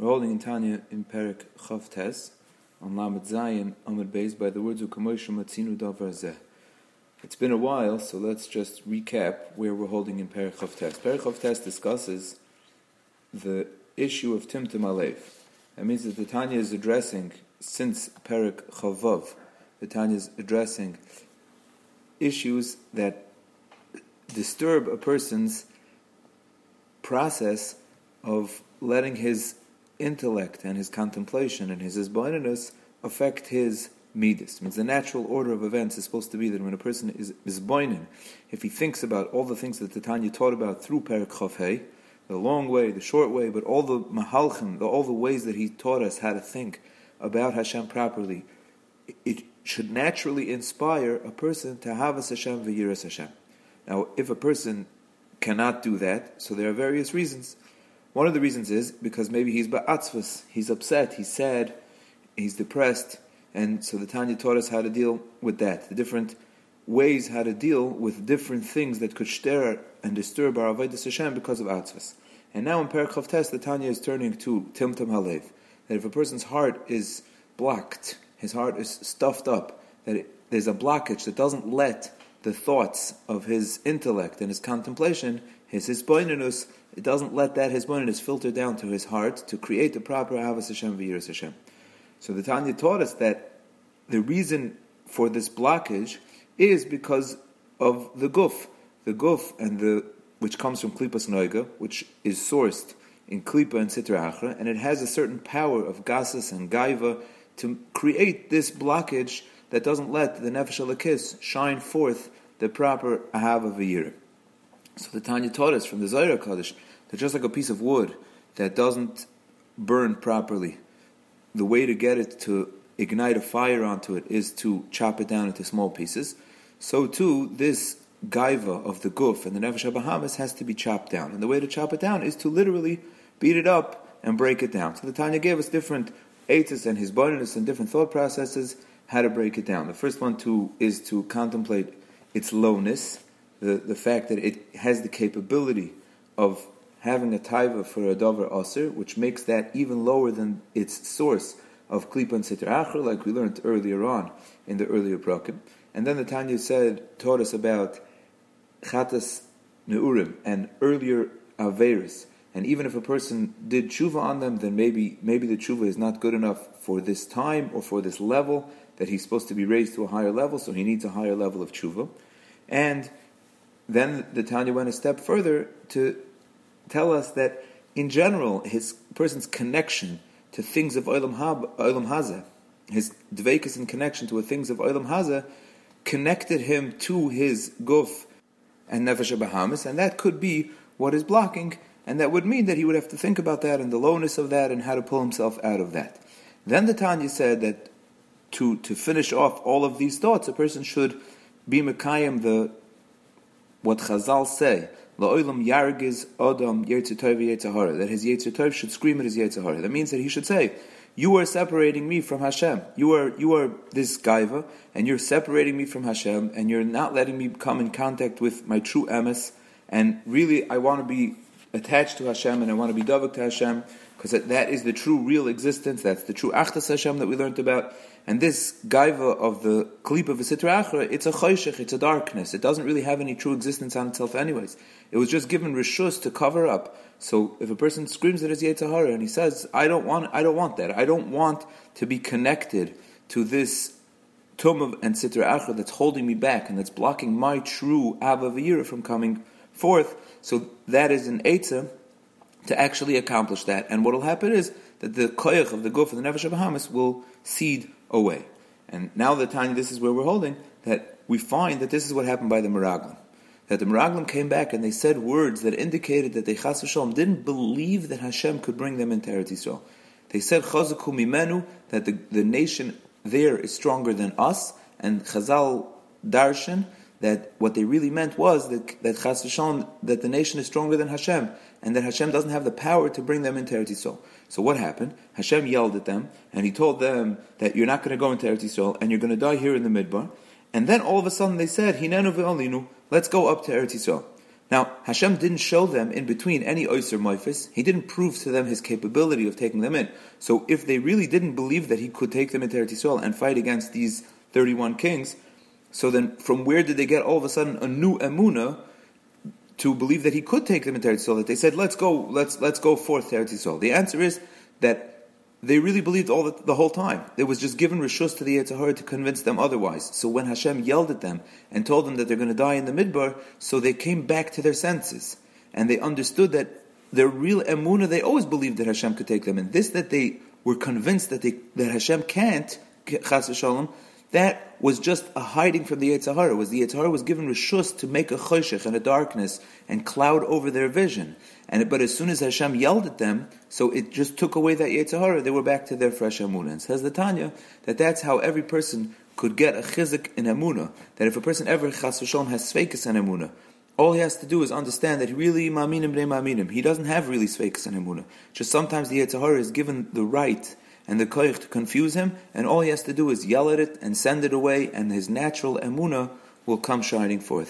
We're holding in Tanya in Perik Chav Tes on Lamed Zayin Amud Beis by the words of Kamosh Matzinu Davar Zeh. It's been a while, so let's just recap where we're holding in Perik Chav Tes. Perik Chav discusses the issue of Timtum Halev. That means that the Tanya is addressing, since Perik Chavav, the Tanya is addressing issues that disturb a person's process of letting his intellect and his contemplation and his isboinus affect his midas. Means the natural order of events is supposed to be that when a person is isboinin, if he thinks about all the things that the Tanya taught about through Perik Chafei, the long way, the short way, but all the mahalchim, all the ways that he taught us how to think about Hashem properly, it should naturally inspire a person to have a Hashem v'yiras Hashem. Now, if a person cannot do that, so there are various reasons. One of the reasons is because maybe he's ba'atzvus, he's upset, he's sad, he's depressed, and so the Tanya taught us how to deal with that, the different ways how to deal with different things that could stir and disturb our avodas Hashem because of atzvus. And now in Perikov Test, the Tanya is turning to Timtum Halev, that if a person's heart is blocked, his heart is stuffed up, that it, there's a blockage that doesn't let the thoughts of his intellect and his contemplation, his hisboinenus, it doesn't let that hisboninus filter down to his heart to create the proper Ahavas Hashem v'yiras Hashem. So the Tanya taught us that the reason for this blockage is because of the guf, the guf and the which comes from klipas noiga, which is sourced in klipa and sitra achra, and it has a certain power of gasas and gaiva to create this blockage that doesn't let the nefesh Elokis shine forth the proper ahava v'yira. So the Tanya taught us from the Zohar Hakadosh that just like a piece of wood that doesn't burn properly, the way to get it to ignite a fire onto it is to chop it down into small pieces. So too, this gaiva of the guf and the nefesh Bahamis has to be chopped down, and the way to chop it down is to literally beat it up and break it down. So the Tanya gave us different etis and his bonus and different thought processes how to break it down. The first one to is to contemplate its lowness, the, the fact that it has the capability of having a taiva for a dover aser, which makes that even lower than its source of klipa and sitr acher, like we learned earlier on in the earlier prakim. And then the Tanya said, taught us about chatas neurim and earlier averis. And even if a person did tshuva on them, then maybe maybe the tshuva is not good enough for this time or for this level that he's supposed to be raised to a higher level, so he needs a higher level of tshuva. And then the Tanya went a step further to tell us that in general, his person's connection to things of Olam, Hab, Hazeh, his dveikus in connection to the things of Olam Hazeh, connected him to his guf and nefesh Bahamis, and that could be what is blocking, and that would mean that he would have to think about that and the lowness of that and how to pull himself out of that. Then the Tanya said that to, to finish off all of these thoughts, a person should be Mekayim the what Chazal say, La'olam yargiz adam yetzitov that his yetzitov should scream at his yetzitov. That means that he should say, you are separating me from Hashem. You are you are this gaiva, and you're separating me from Hashem, and you're not letting me come in contact with my true emes. And really, I want to be attached to Hashem, and I want to be davak to Hashem, because that is the true, real existence. That's the true achdus Hashem that we learned about. And this gaiva of the klip of a Sitra Achra, it's a choshech, it's a darkness. It doesn't really have any true existence on itself anyways. It was just given rishus to cover up. So if a person screams at his Yetzirah and he says, I don't want, I don't want that. I don't want to be connected to this tum and Sitra Achra that's holding me back and that's blocking my true Ahava V'yira from coming forth. So that is an Eitzah to actually accomplish that. And what will happen is that the koyach of the guf and the nefesh of Bahamis will cede away. And now the time, this is where we're holding, that we find that this is what happened by the Meraglim. That the Meraglim came back and they said words that indicated that they chas v'shalom didn't believe that Hashem could bring them into Eretz Yisrael. They said chazaku mimenu, that the, the nation there is stronger than us, and Chazal darshan, that what they really meant was that, that chas v'shalom, that the nation is stronger than Hashem, and that Hashem doesn't have the power to bring them into Eretz Yisrael. So what happened? Hashem yelled at them, and he told them that you're not going to go into Eretz Yisrael, and you're going to die here in the Midbar. And then all of a sudden they said, Hinenu let's go up to Eretz Yisrael. Now, Hashem didn't show them in between any Oyser Moifis. He didn't prove to them his capability of taking them in. So if they really didn't believe that he could take them into Eretz Yisrael and fight against these 31 kings, so then from where did they get all of a sudden a new emuna to believe that he could take them into Eretz Yisrael? That they said, let's go, let's, let's go forth to Eretz Yisrael. The answer is that they really believed all the, the whole time. It was just given rishus to the Yetzirah to convince them otherwise. So when Hashem yelled at them and told them that they're going to die in the midbar, so they came back to their senses and they understood that their real emuna, they always believed that Hashem could take them. And this that they were convinced that they that Hashem can't, chas shalom, that was just a hiding from the Yetzirah. Was the Yetzirah was given rishus to make a choshech and a darkness and cloud over their vision. And but as soon as Hashem yelled at them, so it just took away that Yetzirah. They were back to their fresh emunah. And says the Tanya that that's how every person could get a chizik in emunah. That if a person ever chas v'shalom has sveikas in emunah, all he has to do is understand that he really ma'aminim b'nei ma'aminim. He doesn't have really sveikas in emunah. Just sometimes the Yetzirah is given the right and the koich to confuse him, and all he has to do is yell at it and send it away, and his natural emuna will come shining forth.